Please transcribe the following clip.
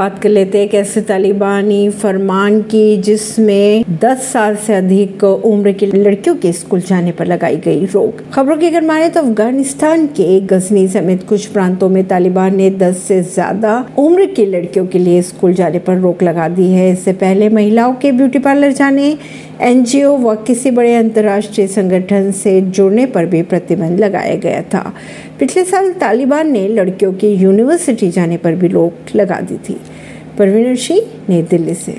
बात कर लेते हैं कैसे तालिबानी फरमान की, जिसमें 10 साल से अधिक उम्र की लड़कियों के स्कूल जाने पर लगाई गई रोक। खबरों की अगर माने तो अफ़गानिस्तान के गजनी समेत कुछ प्रांतों में तालिबान ने 10 से ज़्यादा उम्र की लड़कियों के लिए स्कूल जाने पर रोक लगा दी है। इससे पहले महिलाओं के ब्यूटी पार्लर जाने एनजीओ व किसी बड़े अंतर्राष्ट्रीय संगठन से जुड़ने पर भी प्रतिबंध लगाया गया था। पिछले साल तालिबान ने लड़कियों की यूनिवर्सिटी जाने पर भी रोक लगा दी थी। परवीन सिंह, नई दिल्ली से।